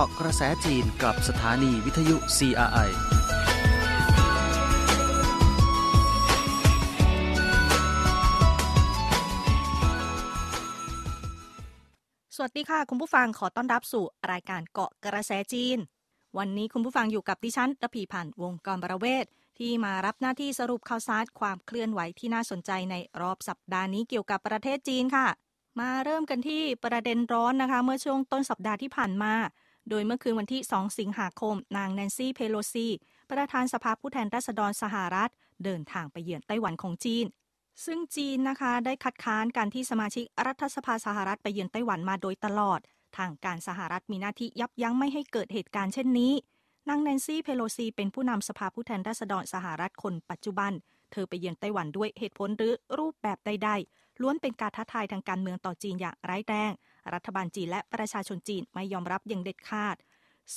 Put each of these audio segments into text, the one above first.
าะกระแสจีนกับสถานีวิทยุ CRI สวัสดีค่ะ คุณผู้ฟังขอต้อนรับสู่รายการเกาะกระแสจีน วันนี้คุณผู้ฟังอยู่กับดิฉันระพีพันธ์วงกรบรเวศที่มารับหน้าที่สรุปข่าวสารความเคลื่อนไหวที่น่าสนใจในรอบสัปดาห์นี้เกี่ยวกับประเทศจีนค่ะ มาเริ่มกันที่ประเด็นร้อนนะคะ เมื่อช่วงต้นสัปดาห์ที่ผ่านมา โดยเมื่อคืนวันที่ 2 สิงหาคม นางแนนซี่เพโลซี ประธานสภาผู้แทนราษฎรสหรัฐ เดินทางไปเยือนไต้หวันของจีน ซึ่งจีนนะคะได้คัดค้านการที่สมาชิกรัฐสภาสหรัฐไปเยือนไต้หวันมาโดยตลอด ทางการสหรัฐมีหน้าที่ยับยั้งไม่ให้เกิดเหตุการณ์เช่นนี้ นางแนนซี่เพโลซี เป็นผู้นำสภาผู้แทนราษฎรสหรัฐคนปัจจุบัน เธอไปเยือนไต้หวันด้วยเหตุผลหรือรูปแบบใดๆล้วนเป็นการท้าทายทางการเมืองต่อจีนอย่างร้ายแรง รัฐบาลจีนและประชาชนจีนไม่ยอมรับอย่างเด็ดขาด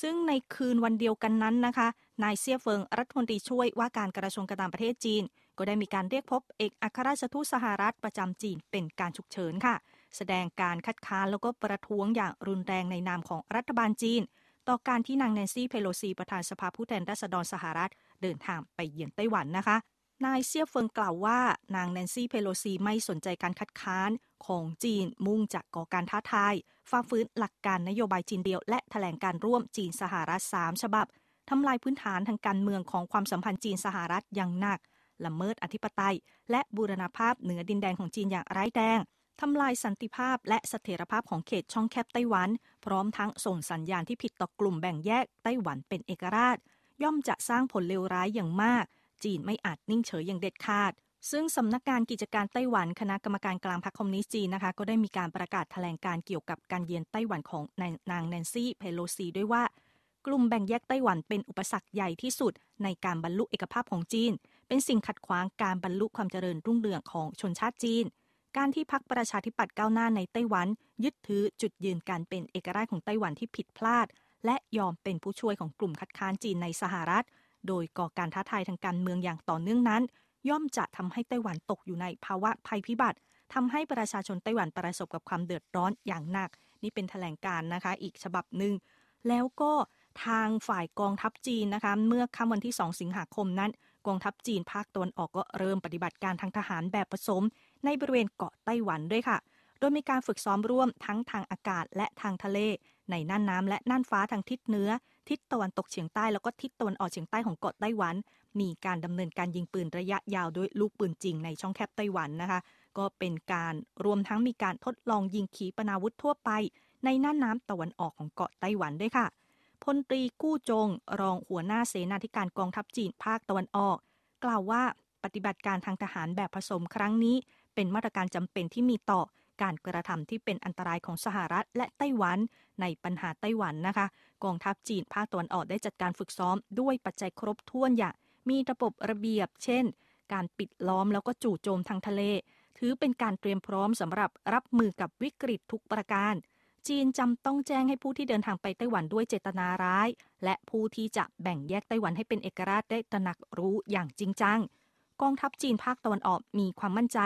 ซึ่งในคืนวันเดียวกันนั้นนะคะ นายเซี่ยเฟิงรัฐมนตรีช่วยว่าการกระทรวงการต่างประเทศจีน ก็ได้มีการเรียกพบเอกอัครราชทูตสหรัฐประจำจีนเป็นการฉุกเฉินค่ะ แสดงการคัดค้านแล้วก็ประท้วงอย่างรุนแรงในนามของรัฐบาลจีน ต่อการที่นางแนนซี่เพโลซีประธานสภาผู้แทนราษฎรสหรัฐเดินทางไปเยือนไต้หวันนะคะ นายเซียเฟิงกล่าวว่า นางแนนซี่เพโลซีไม่สนใจการคัดค้านของจีนมุ่งจะก่อการท้าทายฝ่าฟื้นหลักการนโยบายจีนเดียว และแถลงการร่วมจีนสหรัฐ3ฉบับทำลายพื้นฐานทางการเมืองของความสัมพันธ์จีนสหรัฐอย่างหนัก ละเมิดอธิปไตย และบูรณาภาพเหนือดินแดนของจีนอย่างร้ายแรงทำลายสันติภาพและเสถียรภาพของเขตช่องแคบไต้หวัน พร้อมทั้งส่งสัญญาณที่ผิดต่อกลุ่มแบ่งแยกไต้หวันเป็นเอกราช ย่อมจะสร้างผลเลวร้ายอย่างมาก จีนไม่อาจนิ่งเฉยอย่างเด็ดขาด ซึ่งสำนักงานกิจการไต้หวันคณะกรรมการกลางพรรคคอมมิวนิสต์จีนนะคะก็ได้มีการประกาศแถลงการเกี่ยวกับการเยือนไต้หวันของนางแนนซี่เพโลซีด้วยว่ากลุ่มแบ่งแยกไต้หวันเป็นอุปสรรคใหญ่ที่สุดในการบรรลุเอกภาพของจีน เป็นสิ่งขัดขวางการบรรลุความเจริญรุ่งเรืองของชนชาติจีน การที่พรรคประชาธิปัตย์ก้าวหน้าในไต้หวัน ยึดถือจุดยืนการเป็นเอกราชของไต้หวันที่ผิดพลาด และยอมเป็นผู้ช่วยของกลุ่มคัดค้านจีนในสหรัฐ โดยก่อการท้าทายทางการเมืองอย่างต่อเนื่องนั้น ย่อมจะทำให้ไต้หวันตกอยู่ในภาวะภัยพิบัติทำให้ประชาชนไต้หวันประสบกับความเดือดร้อนอย่างหนัก นี่เป็นแถลงการนะคะ อีกฉบับหนึ่งแล้วก็ทางฝ่ายกองทัพจีนนะคะ เมื่อค่ำวันที่ 2 สิงหาคมนั้น กองทัพจีนภาคตะวันออกก็เริ่มปฏิบัติการทางทหารแบบผสม ในบริเวณเกาะไต้หวันด้วยค่ะ โดยมีการฝึกซ้อมร่วมทั้งทางอากาศและทางทะเล ในน่านน้ำและน่านฟ้าทางทิศเหนือ ทิศตะวันตกเฉียงใต้แล้วก็ทิศตะวันออกเฉียงใต้ของเกาะไต้หวัน มีการดำเนินการยิงปืนระยะยาวด้วยลูกปืนจริงในช่องแคบไต้หวันนะคะ ก็เป็นการรวมทั้งมีการทดลองยิงขีปนาวุธทั่วไป ในน่านน้ำตะวันออกของเกาะไต้หวันด้วยค่ะพลตรีกู้จง รองหัวหน้าเสนาธิการกองทัพจีนภาคตะวันออก กล่าวว่าปฏิบัติการทางทหารแบบผสมครั้งนี้ เป็นมาตรการจำเป็นที่มีต่อ การกระทำที่เป็นอันตรายของสหรัฐและไต้หวันในปัญหาไต้หวันนะคะ กองทัพจีนภาคตะวันออกได้จัดการฝึกซ้อมด้วยปัจจัยครบถ้วนอย่างมีระบบระเบียบ เช่น การปิดล้อมแล้วก็จู่โจมทางทะเล ถือเป็นการเตรียมพร้อมสำหรับรับมือกับวิกฤตทุกประการจีนจำต้องแจ้งให้ผู้ที่เดินทางไปไต้หวันด้วยเจตนาร้าย และผู้ที่จะแบ่งแยกไต้หวันให้เป็นเอกราชได้ตระหนักรู้อย่างจริงจัง กองทัพจีนภาคตะวันออกมีความมั่นใจ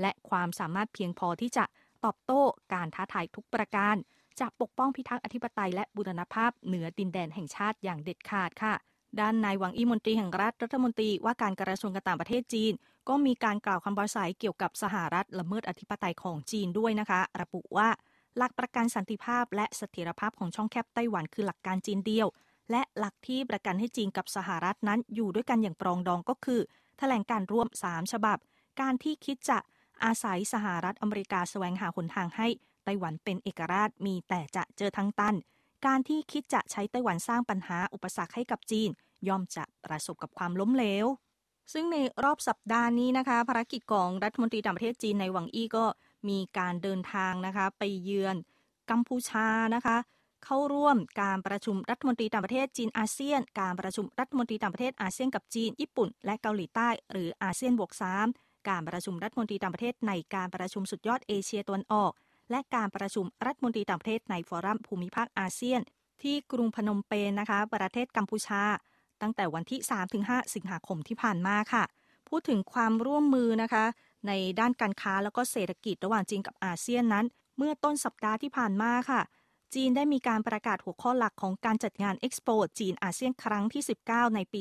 และความสามารถเพียงพอที่จะ ตอบโต้การท้าทายทุกประการ จะปกป้องพิทักษ์อธิปไตยและบูรณภาพเหนือดินแดนแห่งชาติอย่างเด็ดขาดค่ะ ด้านนายหวังอี้มนตรีแห่งรัฐรัฐมนตรีว่าการกระทรวงการต่างประเทศจีน ก็มีการกล่าวคำปราศัยเกี่ยวกับสหรัฐละเมิดอธิปไตยของจีนด้วยนะคะ ระบุว่า หลักประกันสันติภาพ และเสถียรภาพของช่องแคบไต้หวันคือหลักการจีนเดียว และหลักที่ประกันให้จีนกับสหรัฐนั้นอยู่ด้วยกันอย่างปรองดองก็คือ แถลงการร่วม 3 ฉบับ การที่คิดจะ อาศัยสหรัฐอเมริกาแสวงหาหนทางให้ไต้หวันเป็นเอกราชมีแต่จะเจอทั้งตัน การที่คิดจะใช้ไต้หวันสร้างปัญหาอุปสรรคให้กับจีน ย่อมจะประสบกับความล้มเหลว ซึ่งในรอบสัปดาห์นี้นะคะภารกิจของรัฐมนตรีต่างประเทศจีนในหวังอี้ก็มีการเดินทางนะคะไปเยือนกัมพูชานะคะ เข้าร่วมการประชุมรัฐมนตรีต่างประเทศจีนอาเซียน การประชุมรัฐมนตรีต่างประเทศอาเซียนกับจีน ญี่ปุ่น และเกาหลีใต้ หรืออาเซียนบวก3 การประชุมรัฐมนตรีต่างประเทศในการประชุมสุดยอดเอเชียตะวันออก และการประชุมรัฐมนตรีต่างประเทศในฟอรัมภูมิภาคอาเซียน ที่กรุงพนมเปญนะคะ ประเทศกัมพูชา ตั้งแต่วันที่ 3-5 สิงหาคมที่ผ่านมาค่ะ พูดถึงความร่วมมือนะคะ ในด้านการค้าแล้วก็เศรษฐกิจระหว่างจีนกับอาเซียนนั้น เมื่อต้นสัปดาห์ที่ผ่านมาค่ะ จีนได้มีการประกาศหัวข้อหลักของการจัดงานเอ็กซ์โปจีนอาเซียนครั้งที่ 19 ในปี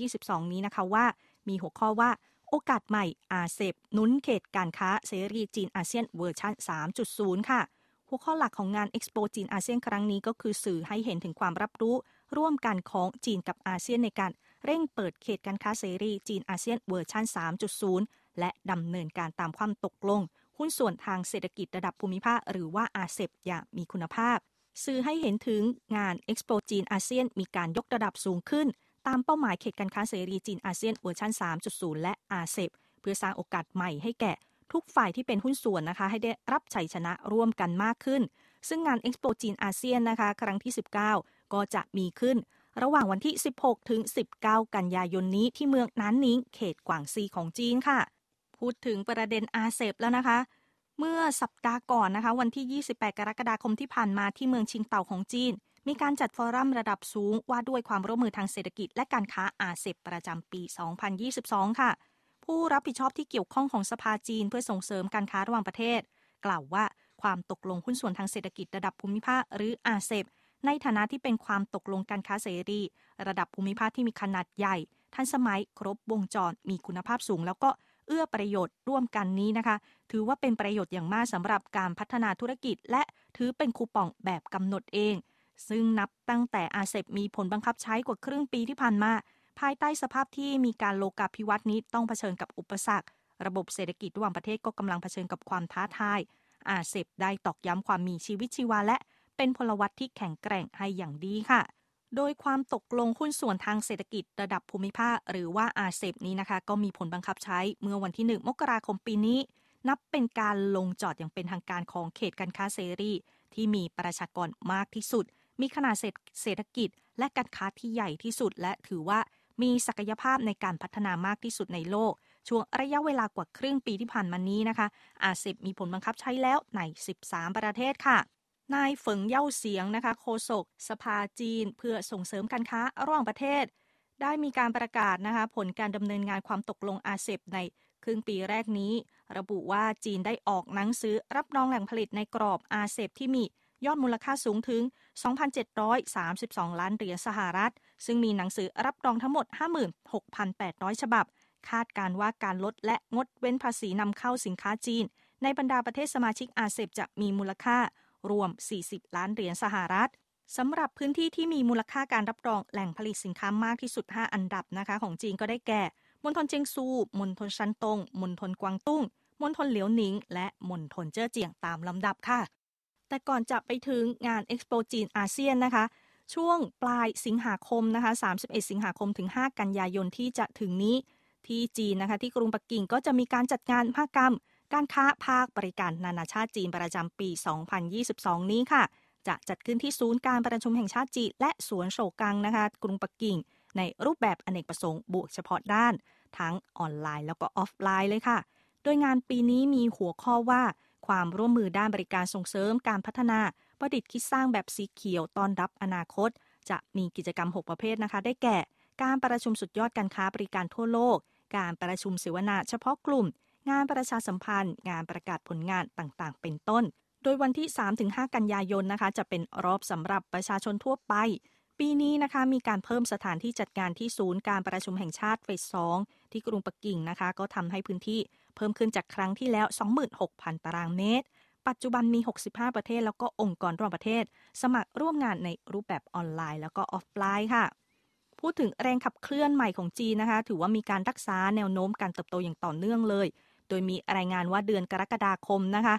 2022 นี้นะคะว่า มีหัวข้อว่า โอกาสใหม่ RCEP หนุนเขตการค้าเสรีจีนอาเซียนเวอร์ชัน3.0 ค่ะหัวข้อหลักของงานเอ็กซ์โปจีนอาเซียนครั้งนี้ก็คือสื่อให้เห็นถึงความรับรู้ ร่วมกันของจีนกับอาเซียนในการเร่งเปิดเขตการค้าเสรีจีนอาเซียนเวอร์ชัน3.0 และดำเนินการตามความตกลง หุ้นส่วนทางเศรษฐกิจระดับภูมิภาคหรือว่า RCEP อย่างมีคุณภาพ สื่อให้เห็นถึงงานเอ็กซ์โปจีนอาเซียนมีการยกระดับสูงขึ้น ตามเป้าหมายเขตการค้าเสรีจีนอาเซียนเวอร์ชัน3.0 และ RCEP เพื่อสร้างโอกาสใหม่ให้แก่ทุกฝ่ายที่เป็นหุ้นส่วนนะคะ ให้ได้รับชัยชนะร่วมกันมากขึ้น ซึ่งงานเอ็กซ์โปจีนอาเซียนนะคะ ครั้งที่ 19 ก็จะมีขึ้น ระหว่างวันที่ 16 ถึง 19 กันยายนนี้ที่เมืองนันนิงเขตกวางซีของจีนค่ะ พูดถึงประเด็นอาเซบแล้วนะคะ เมื่อสัปดาห์ก่อนนะคะ วันที่ 28 กรกฎาคมที่ผ่านมาที่เมืองชิงเต่าของจีน มีการจัดฟอรัมระดับสูงว่าด้วยความร่วมมือทางเศรษฐกิจและการค้าอาเซบประจำปี 2022 ค่ะ ผู้รับผิดชอบที่เกี่ยวข้องของสภาจีนเพื่อส่งเสริมการค้าระหว่างประเทศ กล่าวว่าความตกลงหุ้นส่วนทางเศรษฐกิจระดับภูมิภาคหรืออาเซบในฐานะที่เป็นความตกลงการค้าเสรี ระดับภูมิภาคที่มีขนาดใหญ่ ทันสมัยครบวงจรมีคุณภาพสูง แล้วก็เอื้อประโยชน์ร่วมกันนี้นะคะ ถือว่าเป็นประโยชน์อย่างมากสำหรับการพัฒนาธุรกิจ และถือเป็นคูปองแบบกำหนดเอง ซึ่งนับตั้งแต่อาเซบมีผลบังคับใช้กว่าครึ่งปีที่ผ่านมา ภายใต้สภาพที่มีการโลกาภิวัตน์นี้ต้องเผชิญกับอุปสรรค ระบบเศรษฐกิจระหว่างประเทศก็กำลังเผชิญกับความท้าทาย อาเซบได้ตอกย้ำความมีชีวิตชีวาและเป็นพลวัตที่แข็งแกร่งให้อย่างดีค่ะโดยความตกลงหุ้นส่วนทางเศรษฐกิจระดับภูมิภาค หรือว่าอาเซบนี้นะคะ ก็มีผลบังคับใช้เมื่อวันที่ 1 มกราคมปีนี้ นับเป็นการลงจอดอย่างเป็นทางการของเขตการค้าเสรี ที่มีประชากรมากที่สุด มีขนาดเศรษฐกิจ และการค้าที่ใหญ่ที่สุด และถือว่ามีศักยภาพในการพัฒนามากที่สุดในโลก ช่วงระยะเวลากว่าครึ่งปีที่ผ่านมานี้นะคะ อาเซบมีผลบังคับใช้แล้วใน 13 ประเทศค่ะ นายเฟิงเย่าเสียงนะคะโฆษกสภาจีน เพื่อส่งเสริมการค้าระหว่างประเทศ ได้มีการประกาศนะคะผลการดำเนินงานความตกลงอาเซบในครึ่งปีแรกนี้ ระบุว่าจีนได้ออกหนังสือรับรองแหล่งผลิตในกรอบอาเซบที่มี ยอดมูลค่าสูงถึง 2,732 ล้านเหรียญสหรัฐ ซึ่งมีหนังสือรับรองทั้งหมด 56,800 ฉบับ คาดการว่าการลดและงดเว้นภาษีนำเข้าสินค้าจีน ในบรรดาประเทศสมาชิกอาเซบจะมีมูลค่ารวม 40 ล้านเหรียญสหรัฐสำหรับพื้นที่ที่มีมูลค่าการรับรองแหล่งผลิตสินค้ามากที่สุด 5 อันดับนะคะของจีนก็ได้แก่มณฑลเจียงซูมณฑลชันตงมณฑลกวางตุ้งมณฑลเหลียวหนิง และมณฑลเจ้อเจียงตามลำดับค่ะ แต่ก่อนจะไปถึงงานเอ็กซ์โปจีนอาเซียนนะคะ ช่วงปลายสิงหาคมนะคะ 31 สิงหาคมถึง 5 กันยายนที่จะถึงนี้ ที่จีนนะคะ ที่กรุงปักกิ่งก็จะมีการจัดงานภาคกรรม การค้าภาคบริการนานาชาติจีนประจำปี 2022 นี้ค่ะ จะจัดขึ้นที่ศูนย์การประชุมแห่งชาติจีนและสวนโฉกังนะคะ กรุงปักกิ่ง ในรูปแบบอเนกประสงค์บวกเฉพาะด้าน ทั้งออนไลน์แล้วก็ออฟไลน์เลยค่ะ โดยงานปีนี้มีหัวข้อว่า ความร่วมมือด้านบริการส่งเสริมการพัฒนาประดิษฐ์คิดสร้างแบบสีเขียวต้อนรับอนาคต จะมีกิจกรรม 6 ประเภทนะคะ ได้แก่ การประชุมสุดยอดการค้าบริการทั่วโลก การประชุมเสวนาเฉพาะกลุ่ม งานประชาสัมพันธ์ งานประกาศผลงานต่างๆ เป็นต้น โดยวันที่ 3-5 กันยายนนะคะ จะเป็นรอบสำหรับประชาชนทั่วไป ปีนี้นะคะมีการเพิ่มสถานที่จัดการที่ศูนย์การประชุมแห่งชาติเฟสสองที่กรุงปักกิ่งนะคะ ก็ทำให้พื้นที่เพิ่มขึ้นจากครั้งที่แล้ว 26,000 ตารางเมตร ปัจจุบันมี 65 ประเทศ แล้วก็องค์กรระหว่างประเทศ สมัครร่วมงานในรูปแบบออนไลน์ แล้วก็ออฟไลน์ค่ะ พูดถึงแรงขับเคลื่อนใหม่ของจีนนะคะ ถือว่ามีการรักษาแนวโน้มการเติบโตอย่างต่อเนื่องเลย โดยมีรายงานว่าเดือนกรกฎาคมนะคะ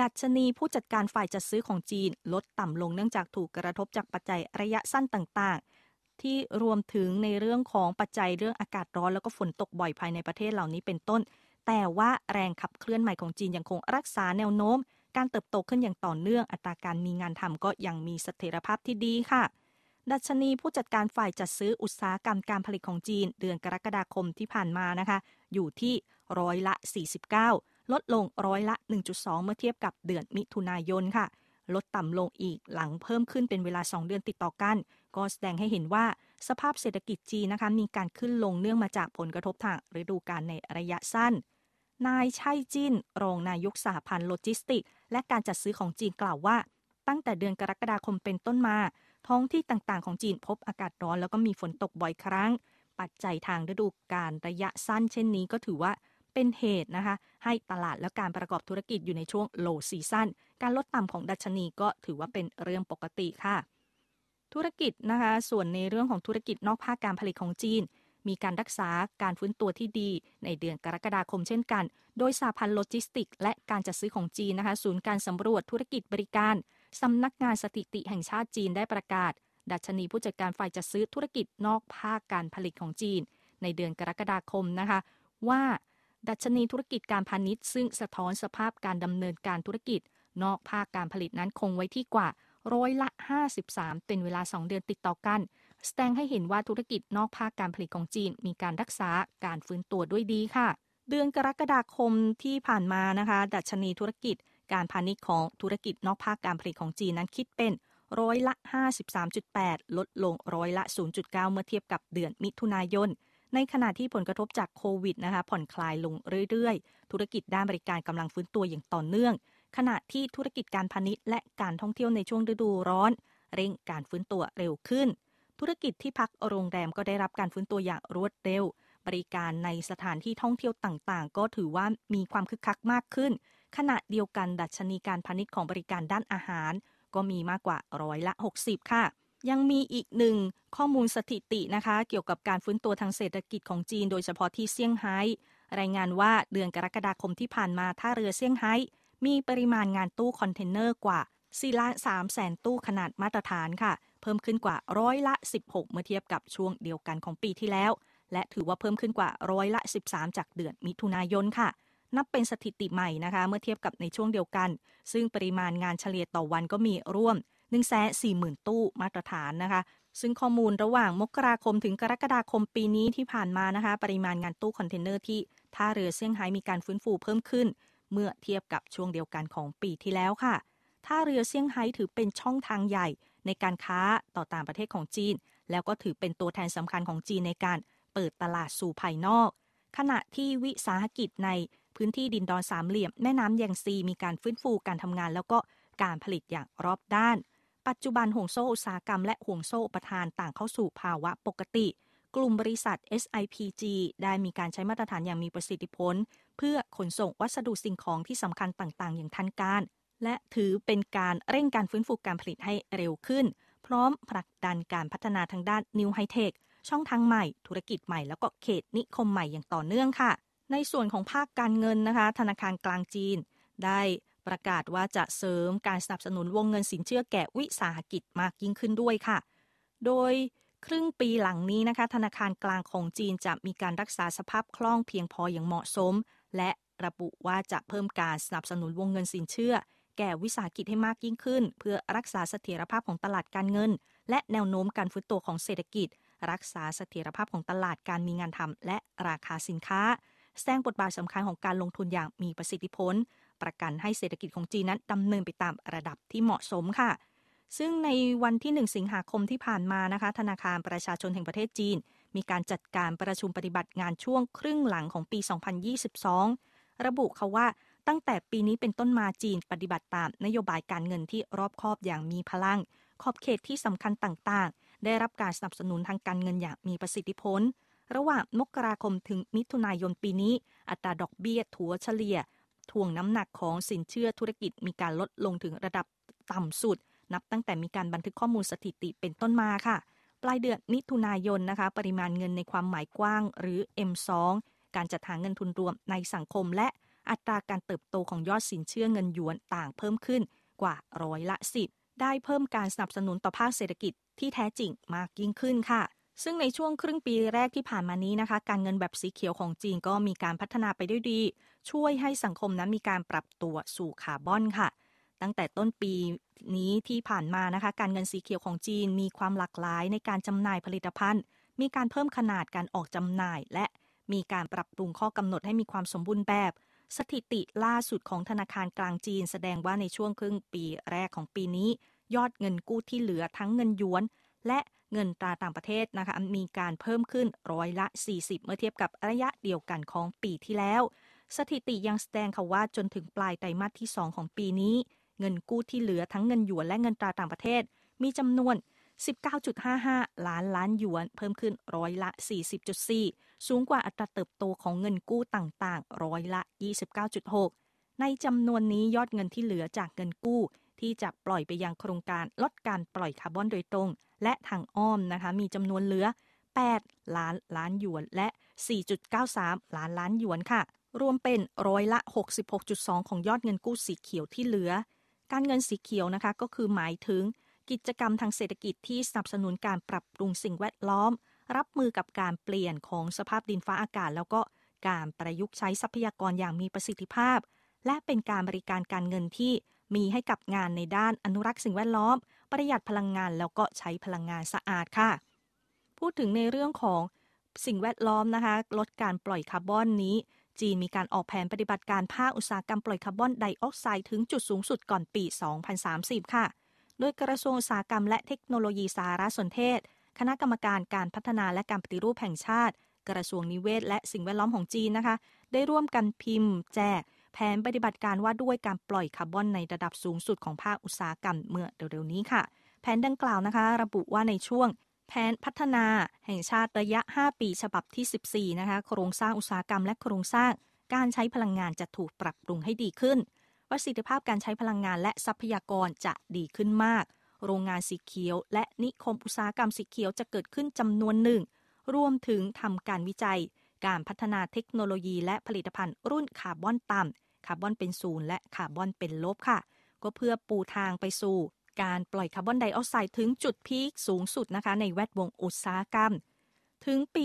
ดัชนีผู้จัดการฝ่ายจัดซื้อของจีน ลดต่ำลงเนื่องจากถูกกระทบจากปัจจัยระยะสั้นต่างๆ ที่รวมถึงในเรื่องของปัจจัยเรื่องอากาศร้อนแล้วก็ฝนตกบ่อยภายในประเทศเหล่านี้เป็นต้น แต่ว่าแรงขับเคลื่อนใหม่ของจีนยังคงรักษาแนวโน้ม การเติบโตขึ้นอย่างต่อเนื่องอัตราการมีงานทำก็ยังมีเสถียรภาพที่ดีค่ะดัชนีผู้จัดการฝ่ายจัดซื้ออุตสาหกรรมการผลิตของจีน เดือนกรกฎาคมที่ผ่านมานะคะ อยู่ที่ร้อยละ 49 ลดลงร้อยละ 1.2 เมื่อเทียบกับเดือนมิถุนายนค่ะ ลดต่ำลงอีกหลังเพิ่มขึ้นเป็นเวลา 2 เดือนติดต่อกัน ก็แสดงให้เห็นว่าสภาพเศรษฐกิจจีนนะคะมีการขึ้นลงเนื่องมาจากผลกระทบทางฤดูกาลในระยะสั้น นายชัยจินรองนายกสหพันธ์โลจิสติก และการจัดซื้อของจีนกล่าวว่า ตั้งแต่เดือนกรกฎาคมเป็นต้นมา ท้องที่ต่างๆของจีนพบอากาศร้อนแล้วก็มีฝนตกบ่อยครั้ง ปัจจัยทางฤดูกาลระยะสั้นเช่นนี้ก็ถือว่า เป็นเหตุนะคะให้ตลาดและการประกอบธุรกิจอยู่ในช่วง low season การลดต่ำของดัชนีก็ถือว่าเป็นเรื่องปกติค่ะ ธุรกิจนะคะส่วนในเรื่องของธุรกิจนอกภาคการผลิตของจีน มีการรักษาการฟื้นตัวที่ดี ในเดือนกรกฎาคมเช่นกัน โดยสหพันธ์โลจิสติกส์ และการจัดซื้อของจีนนะคะศูนย์การสำรวจธุรกิจบริการสำนักงานสถิติแห่งชาติจีนได้ประกาศ ดัชนีผู้จัดการฝ่ายจัดซื้อธุรกิจนอกภาคการผลิตของจีน ในเดือนกรกฎาคมนะคะว่า ดัชนีธุรกิจการพาณิชย์ซึ่งสะท้อนสภาพการดำเนินการธุรกิจ นอกภาคการผลิตนั้นคงไว้ที่กว่าร้อยละ 53 เป็นเวลา 2 เดือนติดต่อกัน แสดงให้เห็นว่าธุรกิจนอกภาคการผลิตของจีน มีการรักษาการฟื้นตัวด้วยดีค่ะ เดือนกรกฎาคมที่ผ่านมานะคะ ดัชนีธุรกิจ การพาณิชย์ของธุรกิจนอกภาคการผลิตของจีนนั้นคิดเป็นร้อยละ 53.8 ลดลงร้อยละ 0.9 เมื่อเทียบกับเดือนมิถุนายน ในขณะที่ผลกระทบจากโควิดนะคะผ่อนคลายลงเรื่อยๆ ธุรกิจด้านบริการกำลังฟื้นตัวอย่างต่อเนื่อง ขณะที่ธุรกิจการพาณิชย์และการท่องเที่ยวในช่วงฤดูร้อน เร่งการฟื้นตัวเร็วขึ้น ธุรกิจที่พักโรงแรมก็ได้รับการฟื้นตัวอย่างรวดเร็ว บริการในสถานที่ท่องเที่ยวต่างๆ ก็ถือว่ามีความคึกคักมากขึ้น ขณะเดียวกันดัชนีการพาณิชย์ของบริการด้านอาหาร ก็มีมากกว่าร้อยละ 60 ค่ะ ยังมีอีกหนึ่งข้อมูลสถิตินะคะ เกี่ยวกับการฟื้นตัวทางเศรษฐกิจของจีน โดยเฉพาะที่เซี่ยงไฮ้รายงานว่าเดือนกรกฎาคมที่ผ่านมาท่าเรือเซี่ยงไฮ้มีปริมาณงานตู้คอนเทนเนอร์กว่า4ล้าน3แสนตู้ขนาดมาตรฐานค่ะ เพิ่มขึ้นกว่าร้อยละ 16 เมื่อเทียบกับช่วงเดียวกันของปีที่แล้ว และถือว่าเพิ่มขึ้นกว่าร้อยละ 13 จากเดือนมิถุนายนค่ะ นับเป็นสถิติใหม่นะคะ เมื่อเทียบกับในช่วงเดียวกัน ซึ่งปริมาณงานเฉลี่ยต่อวันก็มีร่วม 140,000 ตู้มาตรฐานนะคะ ซึ่งข้อมูลระหว่างมกราคมถึงกรกฎาคมปีนี้ที่ผ่านมานะคะ ปริมาณงานตู้คอนเทนเนอร์ที่ท่าเรือเซี่ยงไฮ้มีการฟื้นฟูเพิ่มขึ้น เมื่อเทียบกับช่วงเดียวกันของปีที่แล้วค่ะ ท่าเรือเซี่ยงไฮ้ถือเป็นช่องทางใหญ่ ในการค้าต่อต่างประเทศของจีน แล้วก็ถือเป็นตัวแทนสำคัญของจีนในการเปิดตลาดสู่ภายนอก ขณะที่วิสาหกิจในพื้นที่ดินดอนสามเหลี่ยม แม่น้ำแยงซีมีการฟื้นฟูการทำงาน แล้วก็การผลิตอย่างรอบด้าน ปัจจุบันห่วงโซ่อุตสาหกรรมและห่วงโซ่ประทานต่างเข้าสู่ภาวะปกติ กลุ่มบริษัท SIPG ได้มีการใช้มาตรฐานอย่างมีประสิทธิผล เพื่อขนส่งวัสดุสิ่งของที่สำคัญต่างๆ อย่างทันการ และถือเป็นการเร่งการฟื้นฟูการผลิตให้เร็วขึ้น พร้อมผลักดันการพัฒนาทางด้านนิวไฮเทคช่องทางใหม่ ธุรกิจใหม่แล้วก็เขตนิคมใหม่อย่างต่อเนื่องค่ะ ในส่วนของภาคการเงินนะคะ ธนาคารกลางจีน ได้ ประกาศว่าจะเสริมการสนับสนุนวงเงินสินเชื่อแก่วิสาหกิจมากยิ่งขึ้นด้วยค่ะ โดยครึ่งปีหลังนี้นะคะ ธนาคารกลางของจีนจะมีการรักษาสภาพคล่องเพียงพออย่างเหมาะสม และระบุว่าจะเพิ่มการสนับสนุนวงเงินสินเชื่อ แก่วิสาหกิจให้มากยิ่งขึ้น เพื่อรักษาเสถียรภาพของตลาดการเงิน และแนวโน้มการฟื้นตัวของเศรษฐกิจ รักษาเสถียรภาพของตลาดการมีงานทำและราคาสินค้า แสดงบทบาทสำคัญของการลงทุนอย่างมีประสิทธิผล ประกันให้เศรษฐกิจของจีนนั้นดำเนินไปตามระดับที่เหมาะสมค่ะ ซึ่งในวันที่ 1 สิงหาคมที่ผ่านมานะคะ ธนาคารประชาชนแห่งประเทศจีน มีการจัดการประชุมปฏิบัติงานช่วงครึ่งหลังของปี 2022 ระบุเขาว่าตั้งแต่ปีนี้เป็นต้นมาจีนปฏิบัติตามนโยบายการเงินที่รอบคอบอย่างมีพลัง ขอบเขตที่สำคัญต่างๆ ได้รับการสนับสนุนทางการเงินอย่างมีประสิทธิผล ระหว่างมกราคมถึงมิถุนายนปีนี้ อัตราดอกเบี้ยถัวเฉลี่ย ทวงน้ำหนักของสินเชื่อธุรกิจมีการลดลงถึงระดับต่ำสุด นับตั้งแต่มีการบันทึกข้อมูลสถิติเป็นต้นมาค่ะ ปลายเดือนมิถุนายนนะคะ ปริมาณเงินในความหมายกว้าง หรือ M2 การจัดหาเงินทุนรวมในสังคม และอัตราการเติบโตของยอดสินเชื่อเงินหยวนต่างเพิ่มขึ้นกว่าร้อยละสิบได้เพิ่มการสนับสนุนต่อภาคเศรษฐกิจที่แท้จริงมากยิ่งขึ้นค่ะ ซึ่งในช่วงครึ่งปีแรกที่ผ่านมานี้นะคะ การเงินแบบสีเขียวของจีนก็มีการพัฒนาไปได้ดี ช่วยให้สังคมนั้นมีการปรับตัวสู่คาร์บอนค่ะ ตั้งแต่ต้นปีนี้ที่ผ่านมานะคะ การเงินสีเขียวของจีนมีความหลากหลายในการจำหน่ายผลิตภัณฑ์ มีการเพิ่มขนาดการออกจำหน่าย และมีการปรับปรุงข้อกำหนดให้มีความสมบูรณ์แบบ สถิติล่าสุดของธนาคารกลางจีน แสดงว่าในช่วงครึ่งปีแรกของปีนี้ ยอดเงินกู้ที่เหลือทั้งเงินยวน และเงินตราต่างประเทศนะคะมีการเพิ่มขึ้นร้อยละ 40 เมื่อเทียบกับระยะเดียวกันของปีที่แล้ว ถิติยังแสดงค่ะว่าจนถึงปลายไตรมาสที่ 2 ของปีนี้ เงินกู้ที่เหลือทั้งเงินหยวนและเงินตราต่างประเทศ มีจำนวน 19.55 ล้านล้านหยวน เพิ่มขึ้นร้อยละ 40.4 สูงกว่าอัตราเติบโตของเงินกู้ต่างๆ ร้อยละ 29.6 ในจำนวนนี้ยอดเงินที่เหลือจากเงินกู้ที่จะปล่อยไปยังโครงการลดการปล่อยคาร์บอนโดยตรง และทางอ้อมนะคะมีจำนวนเหลือ 8 ล้านล้านหยวนและ 4.93 ล้านล้านหยวนค่ะ รวมเป็นร้อยละ 66.2 ของยอดเงินกู้สีเขียวที่เหลือ การเงินสีเขียวนะคะก็คือหมายถึงกิจกรรมทางเศรษฐกิจที่สนับสนุนการปรับปรุงสิ่งแวดล้อม รับมือกับการเปลี่ยนของสภาพดินฟ้าอากาศ แล้วก็การประยุกต์ใช้ทรัพยากรอย่างมีประสิทธิภาพ และเป็นการบริการการเงินที่มีให้กับงานในด้านอนุรักษ์สิ่งแวดล้อม ประหยัดพลังงานแล้วก็ใช้พลังงานสะอาดค่ะ พูดถึงในเรื่องของสิ่งแวดล้อมนะคะ ลดการปล่อยคาร์บอนนี้ จีนมีการออกแผนปฏิบัติการภาคอุตสาหกรรมปล่อยคาร์บอนไดออกไซด์ถึงจุดสูงสุดก่อนปี 2030 ค่ะ โดยกระทรวงอุตสาหกรรมและเทคโนโลยีสารสนเทศ คณะกรรมการการพัฒนาและการปฏิรูปแห่งชาติ กระทรวงนิเวศ และสิ่งแวดล้อมของจีนนะคะ ได้ร่วมกันพิมพ์ แจก แผนปฏิบัติการว่าด้วยการปล่อยคาร์บอนในระดับสูงสุดของภาคอุตสาหกรรมเมื่อเร็วๆนี้ค่ะ แผนดังกล่าวนะคะ ระบุว่าในช่วง ผนพัฒนาแห่งชาติระยะ 5 ปีฉบับที่ 14 นะคะ โครงสร้างอุตสาหกรรมและโครงสร้างการใช้พลังงานจะถูกปรับปรุงให้ดีขึ้น ประสิทธิภาพการใช้พลังงานและทรัพยากรจะดีขึ้นมาก โรงงานสีเขียว และนิคมอุตสาหกรรมสีเขียวจะเกิดขึ้นจำนวนหนึ่ง รวมถึงทำการวิจัย การพัฒนาเทคโนโลยี และผลิตภัณฑ์รุ่นคาร์บอนต่ำคาร์บอนเป็นศูนย์และคาร์บอนเป็นลบค่ะ ก็เพื่อปูทางไปสู่ การปล่อยคาร์บอนไดออกไซด์ถึงจุดพีคสูงสุดนะคะในแวดวงอุตสาหกรรม ถึงปี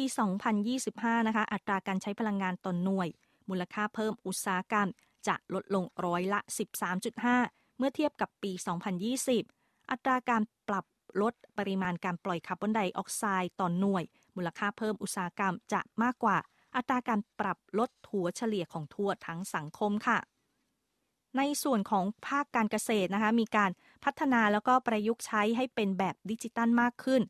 2025 นะคะ อัตราการใช้พลังงานต่อนหน่วย มูลค่าเพิ่มอุตสาหกรรม จะลดลงร้อยละ 13.5 เมื่อเทียบกับปี 2020 อัตราการปรับลดปริมาณการปล่อยคาร์บอนไดออกไซด์ต่อนหน่วย มูลค่าเพิ่มอุตสาหกรรมจะมากกว่า อัตราการปรับลดถัวเฉลี่ยของทั่วทั้งสังคมค่ะ ในส่วนของภาคการเกษตรนะคะมีการ พัฒนาแล้วก็ประยุกต์ใช้ให้เป็นแบบดิจิตัลมากขึ้น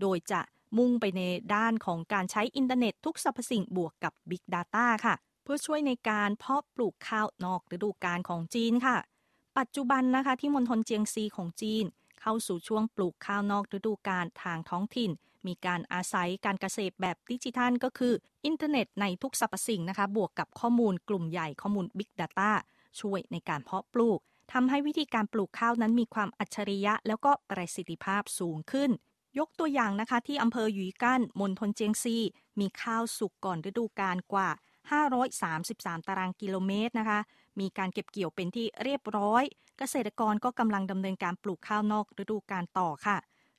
โดยจะมุ่งไปในด้านของการใช้อินเทอร์เน็ตทุกสรรพสิ่งบวกกับ Big Data ค่ะ เพื่อช่วยในการเพาะปลูกข้าวนอกฤดูกาลของจีนค่ะ ปัจจุบันนะคะที่มณฑลเจียงซีของจีน เข้าสู่ช่วงปลูกข้าวนอกฤดูกาลทางท้องถิ่น มีการอาศัยการเกษตรแบบดิจิทัล ก็คืออินเทอร์เน็ตในทุกสรรพสิ่งนะคะ บวกกับข้อมูลกลุ่มใหญ่ข้อมูล Big Data ช่วยในการเพาะปลูก ทำให้วิธีการปลูกข้าวนั้นมีความอัจฉริยะ แล้วก็ประสิทธิภาพสูงขึ้น ยกตัวอย่างนะคะที่อำเภอหยุยกั้นมณฑลเจียงซี มีข้าวสุกก่อนฤดูกาลกว่า 533 ตารางกิโลเมตรนะคะ มีการเก็บเกี่ยวเป็นที่เรียบร้อย เกษตรกรก็กำลังดำเนินการปลูกข้าวนอกฤดูกาลต่อค่ะ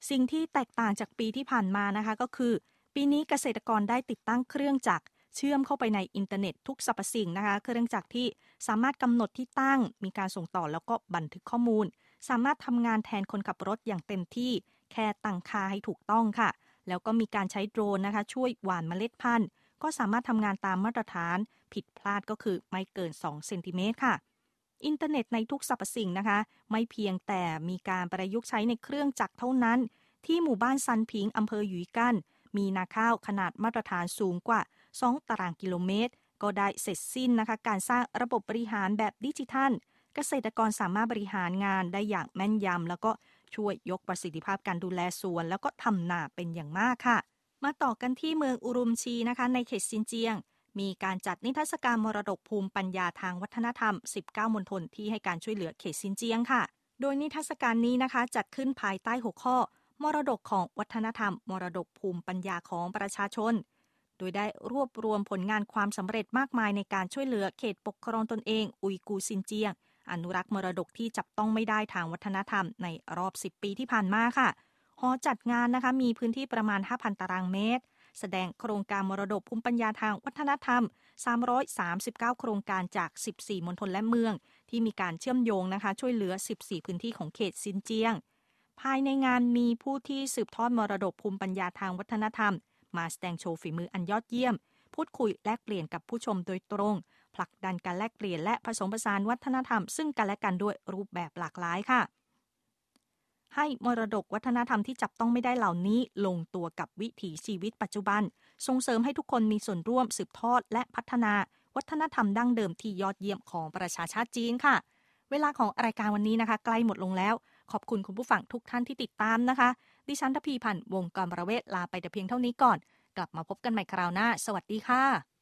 สิ่งที่แตกต่างจากปีที่ผ่านมานะคะก็คือ ปีนี้เกษตรกรได้ติดตั้งเครื่องจักร เชื่อมเข้าไปในอินเทอร์เน็ตทุกสรรพสิ่งนะคะเครื่องจักรที่สามารถกำหนดที่ตั้ง มีการส่งต่อแล้วก็บันทึกข้อมูล สามารถทำงานแทนคนขับรถอย่างเต็มที่ แค่ตั้งค่าให้ถูกต้องค่ะ แล้วก็มีการใช้โดรนนะคะ ช่วยหว่านเมล็ดพันธุ์ ก็สามารถทำงานตามมาตรฐาน ผิดพลาดก็คือไม่เกิน2เซนติเมตรค่ะอินเทอร์เน็ตในทุกสรรพสิ่งนะคะ ไม่เพียงแต่มีการประยุกต์ใช้ในเครื่องจักรเท่านั้น ที่หมู่บ้านซันพิงอำเภอหยุยกัน มีนาข้าวขนาดมาตรฐานสูงกว่า 2 ตารางกิโลเมตร ก็ได้เสร็จสิ้นนะคะการสร้างระบบบริหารแบบดิจิทัล เกษตรกรสามารถบริหารงานได้อย่างแม่นยำแล้วก็ช่วยยกประสิทธิภาพการดูแลสวน แล้วก็ทำนาเป็นอย่างมากค่ะ มาต่อกันที่เมืองอุรุมชีนะคะ ในเขตซินเจียง มีการจัดนิทรรศการมรดกภูมิปัญญาทางวัฒนธรรม 19 มณฑลที่ให้การช่วยเหลือเขตซินเจียงค่ะ โดยนิทรรศการนี้นะคะ จัดขึ้นภายใต้หัวข้อ มรดกของวัฒนธรรม มรดกภูมิปัญญาของประชาชน โดยได้รวบรวมผลงานความสำเร็จมากมายในการช่วยเหลือเขตปกครองตนเอง อุยกูซินเจียง อนุรักษ์มรดกที่จับต้องไม่ได้ทางวัฒนธรรมในรอบ 10 ปีที่ผ่านมาค่ะ หอจัดงานนะคะมีพื้นที่ประมาณ 5,000 ตารางเมตร แสดงโครงการมรดกภูมิปัญญาทางวัฒนธรรม 339 โครงการจาก 14 มณฑลและเมือง ที่มีการเชื่อมโยงนะคะ ช่วยเหลือ 14 พื้นที่ของเขตซินเจียง ภายในงานมีผู้ที่สืบทอดมรดกภูมิปัญญาทางวัฒนธรรม มาแสดงโชว์ฝีมืออันยอดเยี่ยม พูดคุยแลกเปลี่ยนกับผู้ชมโดยตรง ผลักดันการแลกเปลี่ยนและผสมผสานวัฒนธรรม ซึ่งกันและกันด้วยรูปแบบหลากหลายค่ะ ให้มรดกวัฒนธรรมที่จับต้องไม่ได้เหล่านี้ลงตัวกับวิถีชีวิตปัจจุบัน ส่งเสริมให้ทุกคนมีส่วนร่วมสืบทอดและพัฒนา วัฒนธรรมดั้งเดิมที่ยอดเยี่ยมของประชาชาติจีนค่ะ เวลาของรายการวันนี้นะคะ ใกล้หมดลงแล้ว ขอบคุณคุณผู้ฟังทุกท่านที่ติดตามนะคะ ดิฉันทพีพันธ์วงกรประเวศลาไปแต่เพียงเท่านี้ก่อน กลับมาพบกันใหม่คราวหน้า สวัสดีค่ะ